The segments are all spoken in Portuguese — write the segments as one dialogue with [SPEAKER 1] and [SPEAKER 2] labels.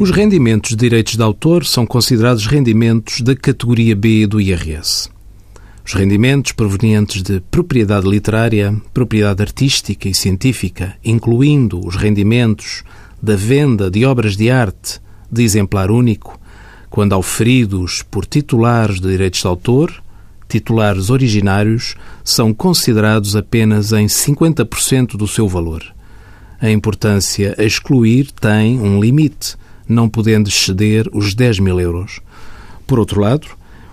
[SPEAKER 1] Os rendimentos de direitos de autor são considerados rendimentos da categoria B do IRS. Os rendimentos provenientes de propriedade literária, propriedade artística e científica, incluindo os rendimentos da venda de obras de arte de exemplar único, quando auferidos por titulares de direitos de autor, titulares originários, são considerados apenas em 50% do seu valor. A importância a excluir tem um limite, não podendo exceder os 10 mil euros. Por outro lado,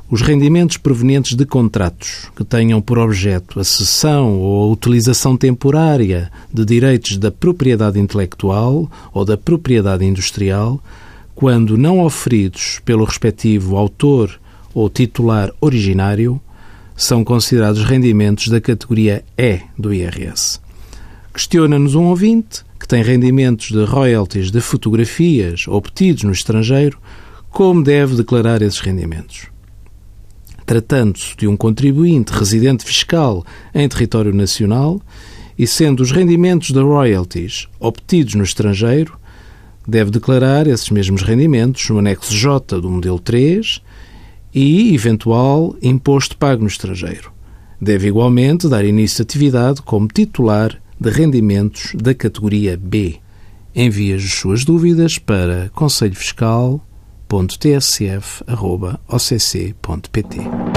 [SPEAKER 1] os rendimentos provenientes de contratos que tenham por objeto a cessão ou a utilização temporária de direitos da propriedade intelectual ou da propriedade industrial, quando não oferidos pelo respectivo autor ou titular originário, são considerados rendimentos da categoria E do IRS. Questiona-nos um ouvinte que tem rendimentos de royalties de fotografias obtidos no estrangeiro, como deve declarar esses rendimentos tratando-se de um contribuinte residente fiscal em território nacional e sendo os rendimentos da royalties obtidos no estrangeiro, deve declarar esses mesmos rendimentos no anexo J do modelo 3 e eventual imposto pago no estrangeiro. Deve igualmente dar início à atividade como titular de rendimentos da categoria B. Envie as suas dúvidas para conselhofiscal.tsf.occ.pt.